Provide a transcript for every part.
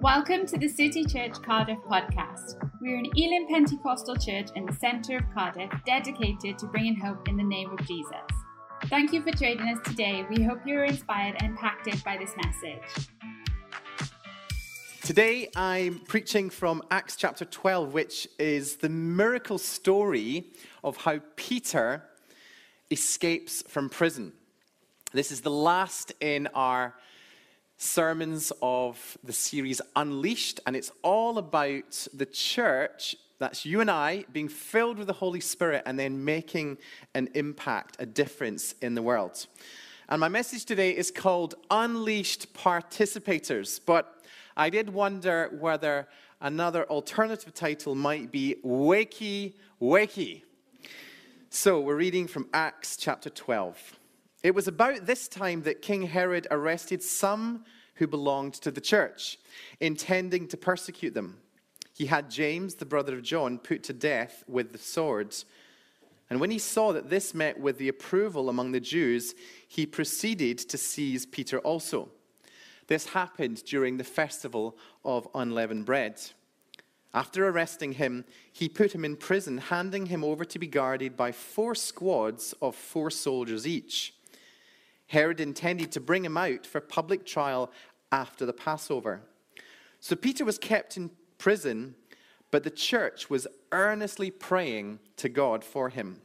Welcome to the City Church Cardiff podcast. We're an Elim Pentecostal church in the centre of Cardiff dedicated to bringing hope in the name of Jesus. Thank you for joining us today. We hope you're inspired and impacted by this message. Today I'm preaching from Acts chapter 12, which is the miracle story of how Peter escapes from prison. This is the last in our sermons of the series Unleashed, and it's all about the church that's you and I being filled with the Holy Spirit and then making an impact, a difference in the world. And my message today is called Unleashed Participators, but I did wonder whether another alternative title might be Wakey Wakey. So we're reading from Acts chapter 12. It was about this time that King Herod arrested some who belonged to the church, intending to persecute them. He had James, the brother of John, put to death with the sword. And when he saw that this met with the approval among the Jews, he proceeded to seize Peter also. This happened during the festival of unleavened bread. After arresting him, he put him in prison, handing him over to be guarded by four squads of four soldiers each. Herod intended to bring him out for public trial after the Passover. So Peter was kept in prison, but the church was earnestly praying to God for him.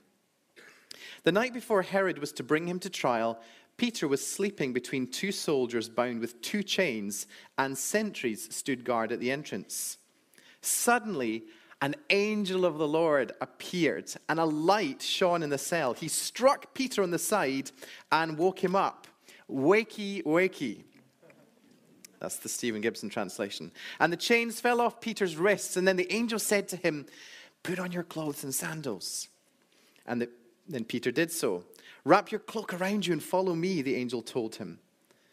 The night before Herod was to bring him to trial, Peter was sleeping between two soldiers bound with two chains, and sentries stood guard at the entrance. Suddenly, an angel of the Lord appeared, and a light shone in the cell. He struck Peter on the side and woke him up. Wakey, wakey. That's the Stephen Gibson translation. And the chains fell off Peter's wrists, and then the angel said to him, Put on your clothes and sandals. And the, then Peter did so. Wrap your cloak around you and follow me, the angel told him.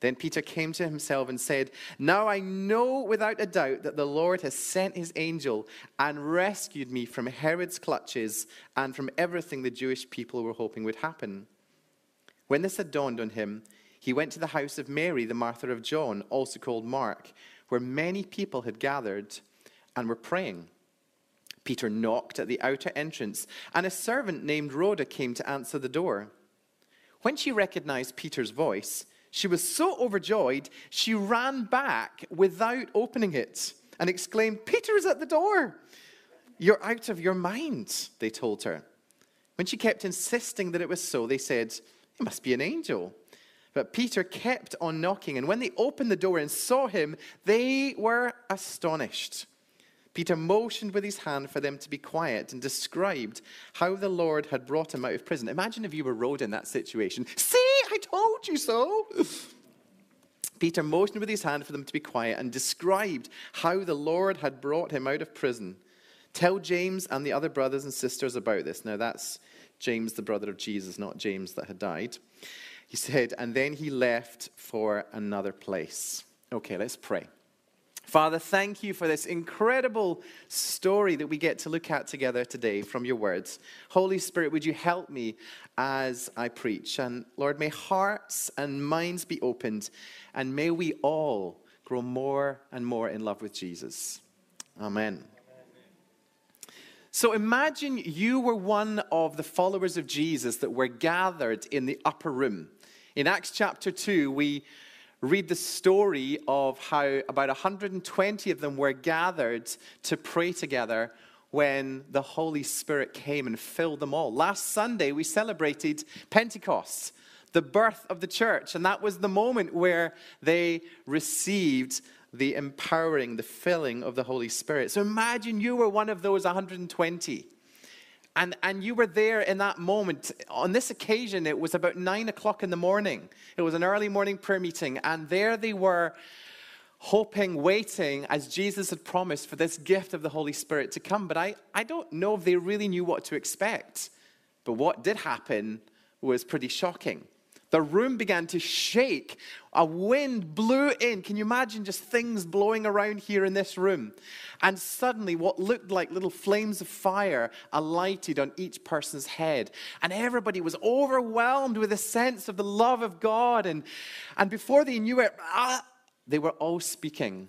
Then Peter came to himself and said, Now I know without a doubt that the Lord has sent his angel and rescued me from Herod's clutches and from everything the Jewish people were hoping would happen. When this had dawned on him, he went to the house of Mary, the mother of John, also called Mark, where many people had gathered and were praying. Peter knocked at the outer entrance, and a servant named Rhoda came to answer the door. When she recognized Peter's voice, she was so overjoyed, she ran back without opening it and exclaimed, Peter is at the door. You're out of your mind, they told her. When she kept insisting that it was so, they said, It must be an angel. But Peter kept on knocking, and when they opened the door and saw him, they were astonished. Peter motioned with his hand for them to be quiet and described how the Lord had brought him out of prison. Imagine if you were Rhoda in that situation. See, I told you so. Peter motioned with his hand for them to be quiet and described how the Lord had brought him out of prison. Tell James and the other brothers and sisters about this. Now, that's James, the brother of Jesus, not James that had died. He said, and then he left for another place. Okay, let's pray. Father, thank you for this incredible story that we get to look at together today from your words. Holy Spirit, would you help me as I preach? And Lord, may hearts and minds be opened, and may we all grow more and more in love with Jesus. Amen. So imagine you were one of the followers of Jesus that were gathered in the upper room. In Acts chapter 2, we read the story of how about 120 of them were gathered to pray together when the Holy Spirit came and filled them all. Last Sunday, we celebrated Pentecost, the birth of the church, and that was the moment where they received the empowering, the filling of the Holy Spirit. So imagine you were one of those 120. And, and you were there in that moment. On this occasion, it was about nine o'clock in the morning. It was an early morning prayer meeting. And there they were, hoping, waiting, as Jesus had promised, for this gift of the Holy Spirit to come. But I, I don't know if they really knew what to expect. But what did happen was pretty shocking. The room began to shake. A wind blew in. Can you imagine just things blowing around here in this room? And suddenly, what looked like little flames of fire alighted on each person's head. And everybody was overwhelmed with a sense of the love of God. And, and before they knew it, ah, they were all speaking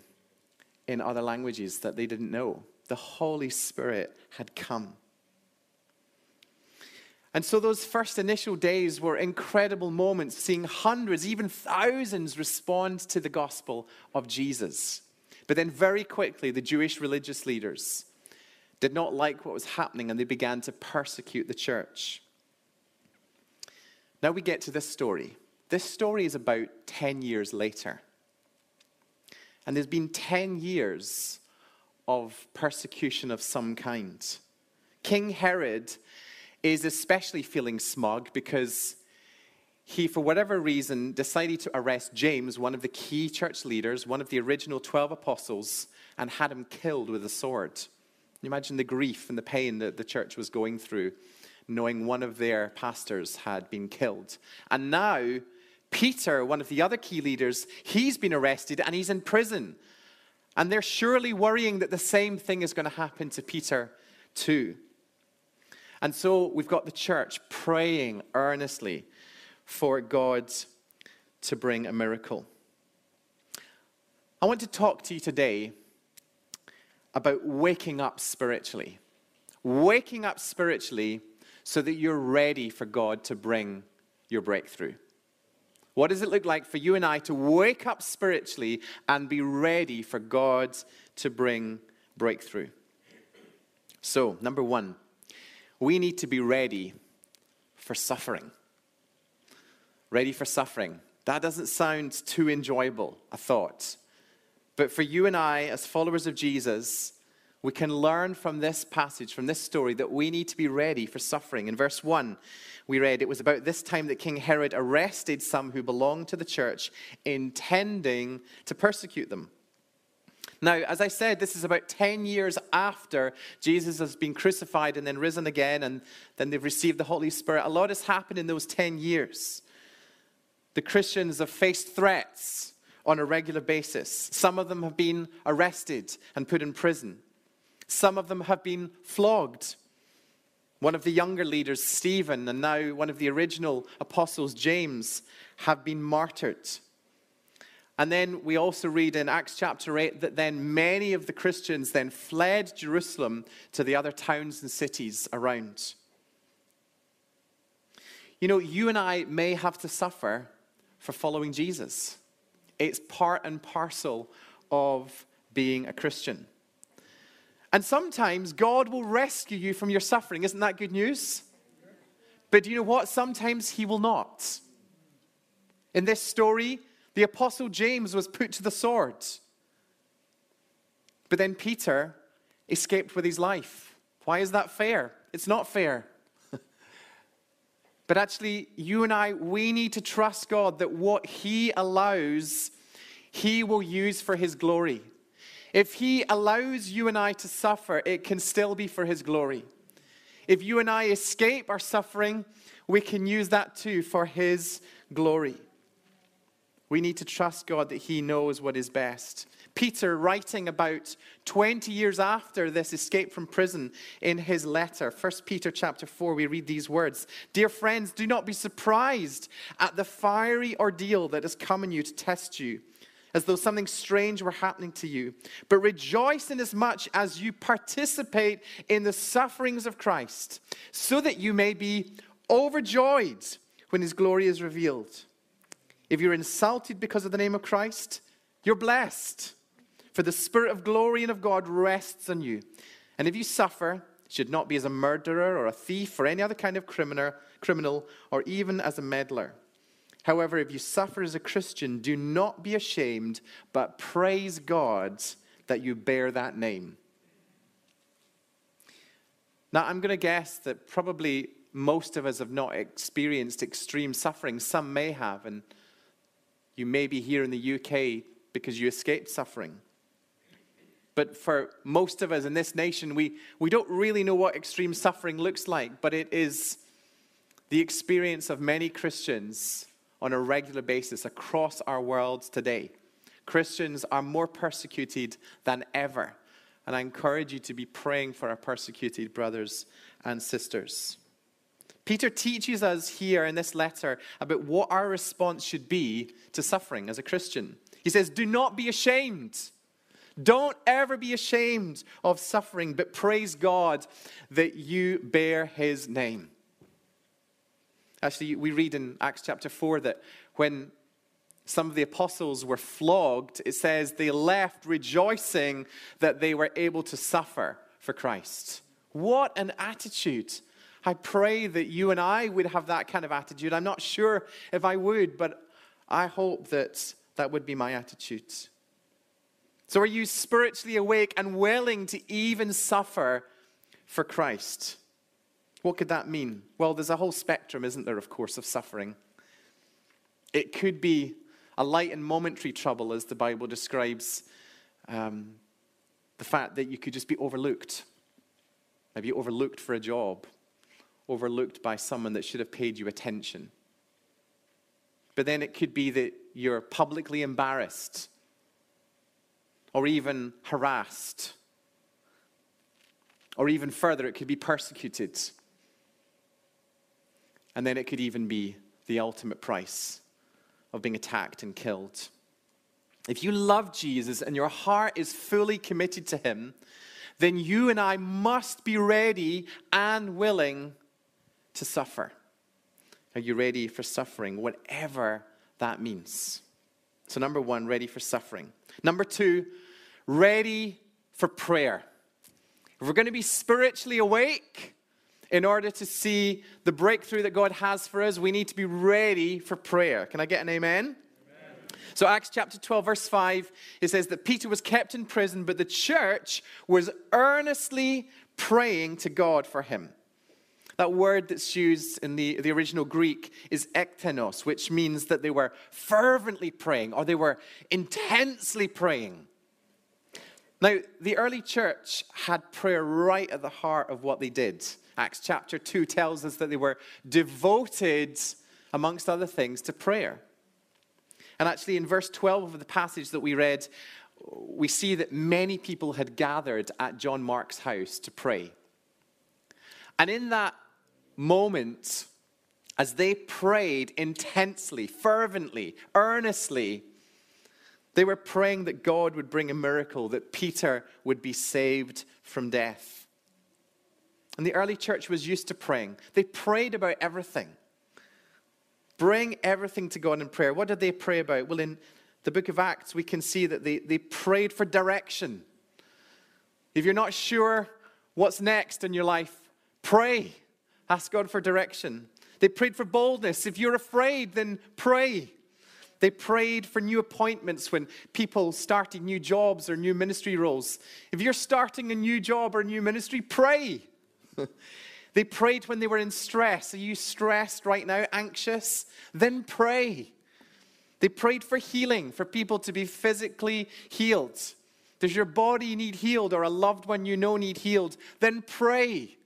in other languages that they didn't know. The Holy Spirit had come. And so those first initial days were incredible moments, seeing hundreds, even thousands respond to the gospel of Jesus. But then very quickly, the Jewish religious leaders did not like what was happening and they began to persecute the church. Now we get to this story. This story is about 10 years later. And there's been 10 years of persecution of some kind. King Herod is especially feeling smug because he, for whatever reason, decided to arrest James, one of the key church leaders, one of the original 12 apostles, and had him killed with a sword. You imagine the grief and the pain that the church was going through, knowing one of their pastors had been killed. And now, Peter, one of the other key leaders, he's been arrested and he's in prison. And they're surely worrying that the same thing is going to happen to Peter too. And so we've got the church praying earnestly for God to bring a miracle. I want to talk to you today about waking up spiritually. Waking up spiritually so that you're ready for God to bring your breakthrough. What does it look like for you and I to wake up spiritually and be ready for God to bring breakthrough? So, number one, we need to be ready for suffering. Ready for suffering. That doesn't sound too enjoyable, a thought. But for you and I, as followers of Jesus, we can learn from this passage, from this story, that we need to be ready for suffering. In verse 1, we read it was about this time that King Herod arrested some who belonged to the church, intending to persecute them. Now, as I said, this is about 10 years after Jesus has been crucified and then risen again, and then they've received the Holy Spirit. A lot has happened in those 10 years. The Christians have faced threats on a regular basis. Some of them have been arrested and put in prison, some of them have been flogged. One of the younger leaders, Stephen, and now one of the original apostles, James, have been martyred. And then we also read in Acts chapter 8 that then many of the Christians then fled Jerusalem to the other towns and cities around. You know, you and I may have to suffer for following Jesus. It's part and parcel of being a Christian. And sometimes God will rescue you from your suffering. Isn't that good news? But do you know what? Sometimes He will not. In this story, the Apostle James was put to the sword. But then Peter escaped with his life. Why is that fair? It's not fair. but actually, you and I, we need to trust God that what He allows, He will use for His glory. If He allows you and I to suffer, it can still be for His glory. If you and I escape our suffering, we can use that too for His glory. We need to trust God that He knows what is best. Peter, writing about 20 years after this escape from prison in his letter, 1 Peter chapter 4, we read these words Dear friends, do not be surprised at the fiery ordeal that has come you to test you, as though something strange were happening to you. But rejoice inasmuch as you participate in the sufferings of Christ, so that you may be overjoyed when his glory is revealed. If you're insulted because of the name of Christ, you're blessed. For the Spirit of glory and of God rests on you. And if you suffer, it should not be as a murderer or a thief or any other kind of criminal, criminal or even as a meddler. However, if you suffer as a Christian, do not be ashamed, but praise God that you bear that name. Now, I'm going to guess that probably most of us have not experienced extreme suffering. Some may have, and you may be here in the UK because you escaped suffering. But for most of us in this nation, we, we don't really know what extreme suffering looks like, but it is the experience of many Christians on a regular basis across our world today. Christians are more persecuted than ever. And I encourage you to be praying for our persecuted brothers and sisters. Peter teaches us here in this letter about what our response should be to suffering as a Christian. He says, Do not be ashamed. Don't ever be ashamed of suffering, but praise God that you bear his name. Actually, we read in Acts chapter 4 that when some of the apostles were flogged, it says they left rejoicing that they were able to suffer for Christ. What an attitude! I pray that you and I would have that kind of attitude. I'm not sure if I would, but I hope that that would be my attitude. So, are you spiritually awake and willing to even suffer for Christ? What could that mean? Well, there's a whole spectrum, isn't there, of course, of suffering. It could be a light and momentary trouble, as the Bible describes um, the fact that you could just be overlooked. Maybe overlooked for a job, overlooked by someone that should have paid you attention. But then it could be that you're publicly embarrassed or even harassed. Or even further, it could be persecuted. And then it could even be the ultimate price of being attacked and killed. If you love Jesus and your heart is fully committed to him, then you and I must be ready and willing to suffer. Are you ready for suffering, whatever that means? So, number one, ready for suffering. Number two, ready for prayer. If we're going to be spiritually awake in order to see the breakthrough that God has for us, we need to be ready for prayer. Can I get an amen? So, Acts chapter 12, verse 5, it says that Peter was kept in prison, but the church was earnestly praying to God for him. That word that's used in the, the original Greek is ektenos, which means that they were fervently praying or they were intensely praying. Now, the early church had prayer right at the heart of what they did. Acts chapter 2 tells us that they were devoted, amongst other things, to prayer. And actually, in verse 12 of the passage that we read, we see that many people had gathered at John Mark's house to pray. And in that moment, as they prayed intensely, fervently, earnestly, they were praying that God would bring a miracle, that Peter would be saved from death. And the early church was used to praying. They prayed about everything. Bring everything to God in prayer. What did they pray about? Well, in the book of Acts, we can see that they, they prayed for direction. If you're not sure what's next in your life, pray. Ask God for direction. They prayed for boldness. If you're afraid, then pray. They prayed for new appointments when people started new jobs or new ministry roles. If you're starting a new job or new ministry, pray. they prayed when they were in stress. Are you stressed right now, anxious? Then pray. They prayed for healing, for people to be physically healed. Does your body need healed or a loved one you know need healed? Then pray.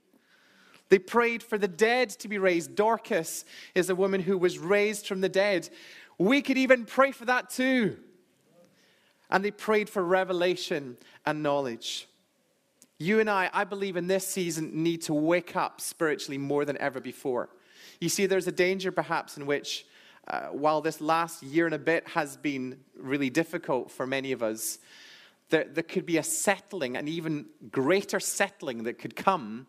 They prayed for the dead to be raised. Dorcas is a woman who was raised from the dead. We could even pray for that too. And they prayed for revelation and knowledge. You and I, I believe in this season, need to wake up spiritually more than ever before. You see, there's a danger perhaps in which, uh, while this last year and a bit has been really difficult for many of us, there, there could be a settling, an even greater settling that could come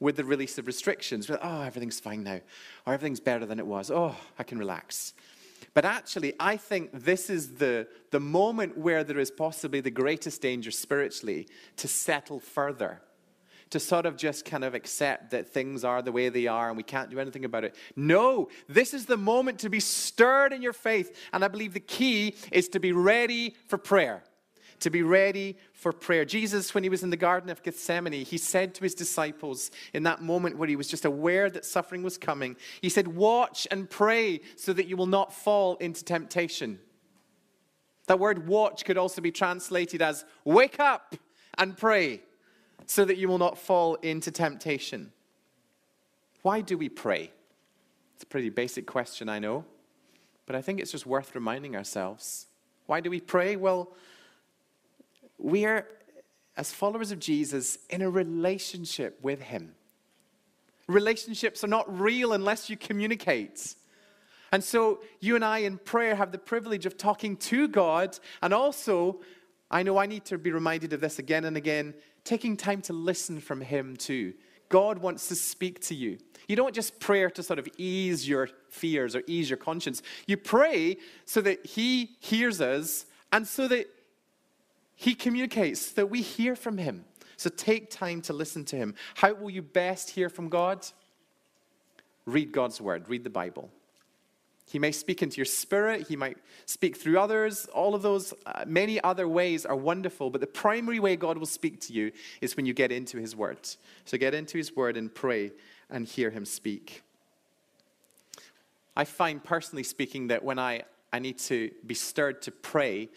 with the release of restrictions. Oh, everything's fine now, or everything's better than it was. Oh, I can relax. But actually, I think this is the, the moment where there is possibly the greatest danger spiritually to settle further, to sort of just kind of accept that things are the way they are and we can't do anything about it. No, this is the moment to be stirred in your faith. And I believe the key is to be ready for prayer to be ready for prayer. Jesus, when he was in the Garden of Gethsemane, he said to his disciples in that moment where he was just aware that suffering was coming, he said, Watch and pray so that you will not fall into temptation. That word watch could also be translated as wake up and pray so that you will not fall into temptation. Why do we pray? It's a pretty basic question, I know. But I think it's just worth reminding ourselves. Why do we pray? Well, we are, as followers of Jesus, in a relationship with Him. Relationships are not real unless you communicate. And so you and I in prayer have the privilege of talking to God. And also, I know I need to be reminded of this again and again, taking time to listen from Him too. God wants to speak to you. You don't just pray to sort of ease your fears or ease your conscience. You pray so that He hears us and so that He communicates, that we hear from Him. So take time to listen to Him. How will you best hear from God? Read God's Word, read the Bible. He may speak into your spirit. He might speak through others. All of those, uh, many other ways are wonderful, but the primary way God will speak to you is when you get into His Word. So get into His Word and pray and hear Him speak. I find, personally speaking, that when I, I need to be stirred to pray,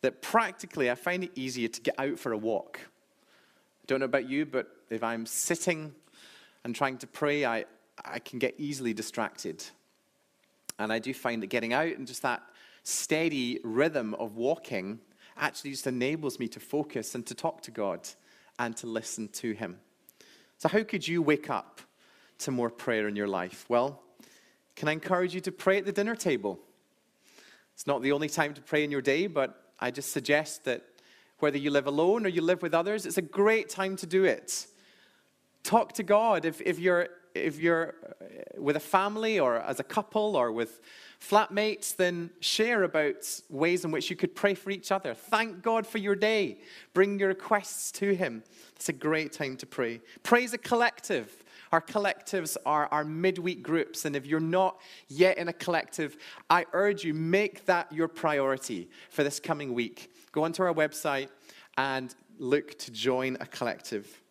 that practically I find it easier to get out for a walk. I don't know about you, but if I'm sitting and trying to pray, I, I can get easily distracted. And I do find that getting out and just that steady rhythm of walking actually just enables me to focus and to talk to God and to listen to Him. So, how could you wake up to more prayer in your life? Well, can I encourage you to pray at the dinner table? It's not the only time to pray in your day, but I just suggest that whether you live alone or you live with others, it's a great time to do it. Talk to God. If, if you're if you're uh, with a family or as a couple or with flatmates, then share about ways in which you could pray for each other. Thank God for your day. Bring your requests to Him. It's a great time to pray. As a collective. Our collectives are our midweek groups, and if you're not yet in a collective, I urge you, make that your priority for this coming week. Go onto our website and look to join a collective.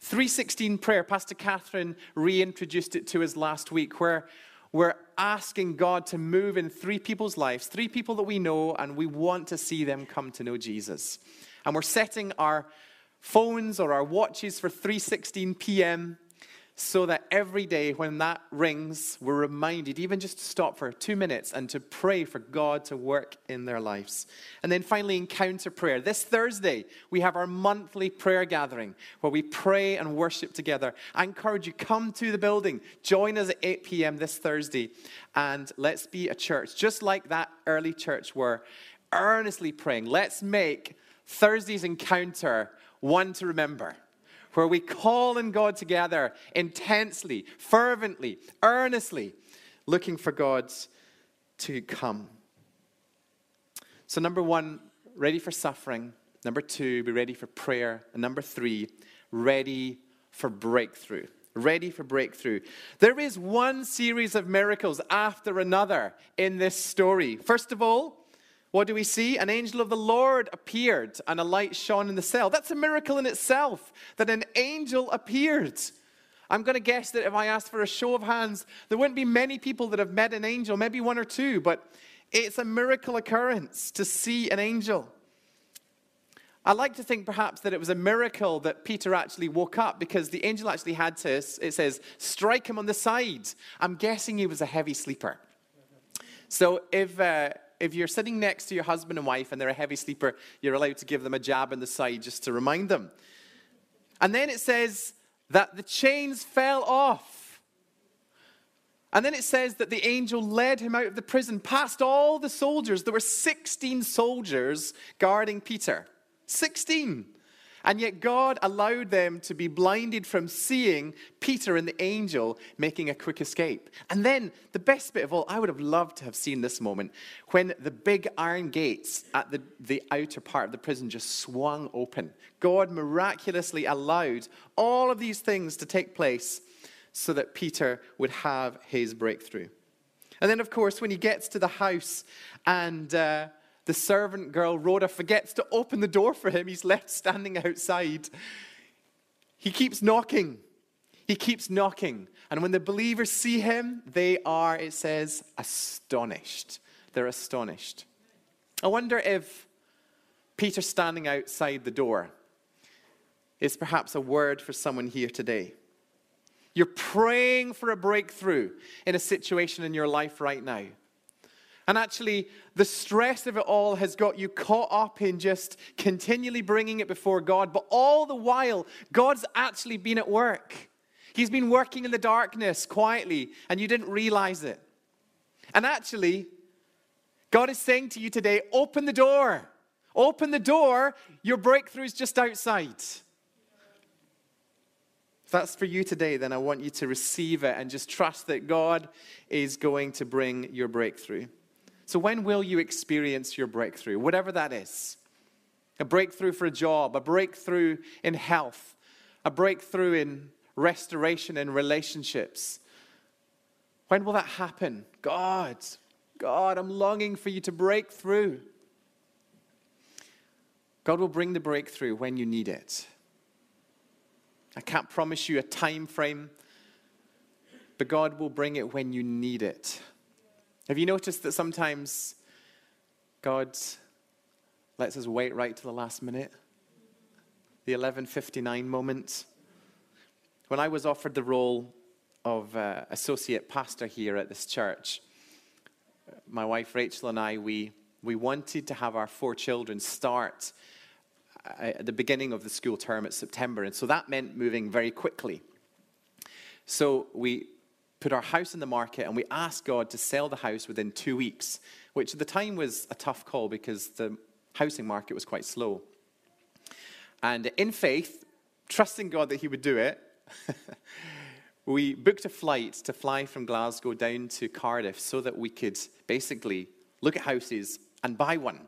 316 prayer, Pastor Catherine reintroduced it to us last week, where we're asking God to move in three people's lives, three people that we know, and we want to see them come to know Jesus. And we're setting our phones or our watches for 316 p.m so that every day when that rings, we're reminded even just to stop for two minutes and to pray for God to work in their lives. And then finally, encounter prayer. This Thursday, we have our monthly prayer gathering where we pray and worship together. I encourage you, come to the building, join us at 8 p.m. this Thursday, and let's be a church, just like that early church were, earnestly praying. Let's make Thursday's encounter one to remember where we call in God together intensely, fervently, earnestly, looking for God to come. So, number one, ready for suffering. Number two, be ready for prayer. And number three, ready for breakthrough. Ready for breakthrough. There is one series of miracles after another in this story. First of all, what do we see? An angel of the Lord appeared and a light shone in the cell. That's a miracle in itself that an angel appeared. I'm going to guess that if I asked for a show of hands, there wouldn't be many people that have met an angel, maybe one or two, but it's a miracle occurrence to see an angel. I like to think perhaps that it was a miracle that Peter actually woke up because the angel actually had to, it says, strike him on the side. I'm guessing he was a heavy sleeper. So if. Uh, if you're sitting next to your husband and wife and they're a heavy sleeper, you're allowed to give them a jab in the side just to remind them. And then it says that the chains fell off. And then it says that the angel led him out of the prison past all the soldiers. There were 16 soldiers guarding Peter. 16. And yet God allowed them to be blinded from seeing Peter and the angel making a quick escape. And then the best bit of all, I would have loved to have seen this moment when the big iron gates at the, the outer part of the prison just swung open. God miraculously allowed all of these things to take place so that Peter would have his breakthrough. And then, of course, when he gets to the house and uh, the servant girl, Rhoda, forgets to open the door for him. He's left standing outside. He keeps knocking. He keeps knocking. And when the believers see him, they are, it says, astonished. They're astonished. I wonder if Peter standing outside the door is perhaps a word for someone here today. You're praying for a breakthrough in a situation in your life right now. And actually, the stress of it all has got you caught up in just continually bringing it before God. But all the while, God's actually been at work. He's been working in the darkness quietly, and you didn't realize it. And actually, God is saying to you today open the door. Open the door. Your breakthrough is just outside. If that's for you today, then I want you to receive it and just trust that God is going to bring your breakthrough. So, when will you experience your breakthrough? Whatever that is a breakthrough for a job, a breakthrough in health, a breakthrough in restoration in relationships. When will that happen? God, God, I'm longing for you to break through. God will bring the breakthrough when you need it. I can't promise you a time frame, but God will bring it when you need it. Have you noticed that sometimes God lets us wait right to the last minute? The 1159 moment. When I was offered the role of uh, associate pastor here at this church, my wife Rachel and I, we, we wanted to have our four children start uh, at the beginning of the school term at September. And so that meant moving very quickly. So we put our house in the market and we asked God to sell the house within two weeks, which at the time was a tough call because the housing market was quite slow. And in faith, trusting God that He would do it, we booked a flight to fly from Glasgow down to Cardiff so that we could basically look at houses and buy one.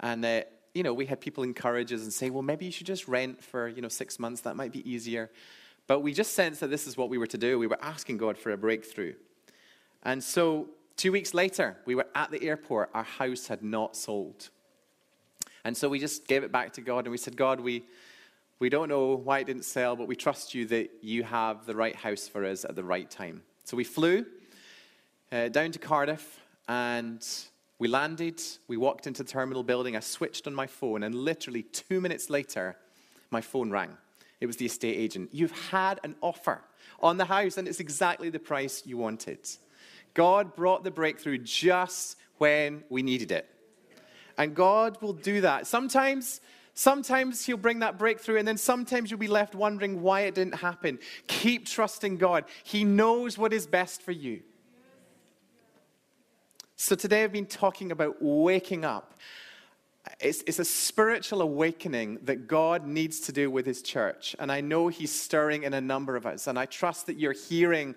And, uh, you know, we had people encourage us and say, well, maybe you should just rent for, you know, six months. That might be easier. But we just sensed that this is what we were to do. We were asking God for a breakthrough. And so, two weeks later, we were at the airport. Our house had not sold. And so we just gave it back to God and we said, God, we, we don't know why it didn't sell, but we trust you that you have the right house for us at the right time. So we flew uh, down to Cardiff and we landed. We walked into the terminal building. I switched on my phone, and literally two minutes later, my phone rang. It was the estate agent. You've had an offer on the house, and it's exactly the price you wanted. God brought the breakthrough just when we needed it. And God will do that. Sometimes, sometimes He'll bring that breakthrough, and then sometimes you'll be left wondering why it didn't happen. Keep trusting God. He knows what is best for you. So today I've been talking about waking up. It's, it's, a spiritual awakening that God needs to do with His church. And I know He's stirring in a number of us. And I trust that you're hearing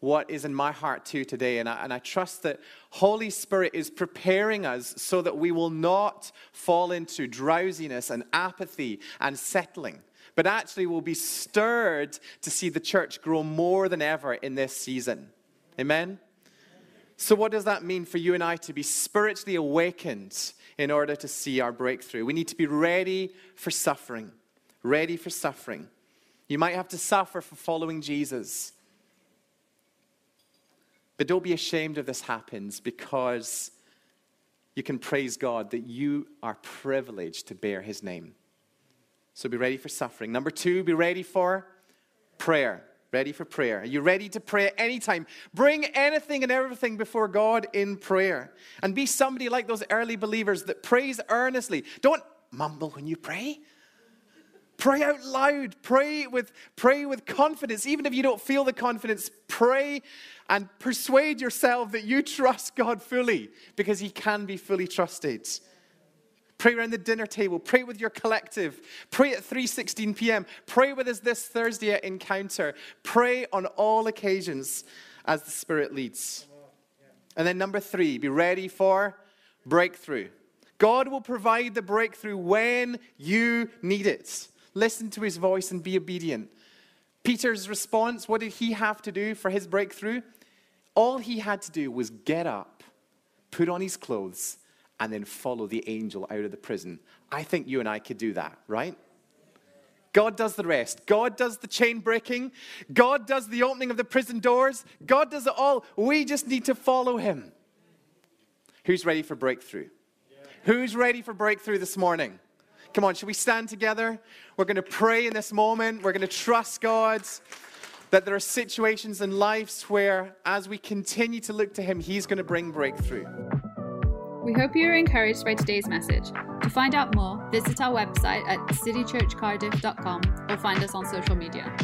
what is in my heart too today. And I, and I trust that Holy Spirit is preparing us so that we will not fall into drowsiness and apathy and settling, but actually will be stirred to see the church grow more than ever in this season. Amen? So, what does that mean for you and I to be spiritually awakened in order to see our breakthrough? We need to be ready for suffering. Ready for suffering. You might have to suffer for following Jesus. But don't be ashamed if this happens because you can praise God that you are privileged to bear his name. So be ready for suffering. Number two, be ready for prayer. Ready for prayer. Are you ready to pray at any time? Bring anything and everything before God in prayer. And be somebody like those early believers that prays earnestly. Don't mumble when you pray. Pray out loud. Pray with, pray with confidence. Even if you don't feel the confidence, pray and persuade yourself that you trust God fully because He can be fully trusted. Pray around the dinner table. Pray with your collective. Pray at 3:16 p.m. Pray with us this Thursday at Encounter. Pray on all occasions as the Spirit leads. And then number 3, be ready for breakthrough. God will provide the breakthrough when you need it. Listen to his voice and be obedient. Peter's response, what did he have to do for his breakthrough? All he had to do was get up, put on his clothes, and then follow the angel out of the prison. I think you and I could do that, right? God does the rest. God does the chain breaking. God does the opening of the prison doors. God does it all. We just need to follow him. Who's ready for breakthrough? Who's ready for breakthrough this morning? Come on, should we stand together? We're going to pray in this moment. We're going to trust God. That there are situations in lives where, as we continue to look to Him, He's going to bring breakthrough. We hope you are encouraged by today's message. To find out more, visit our website at citychurchcardiff.com or find us on social media.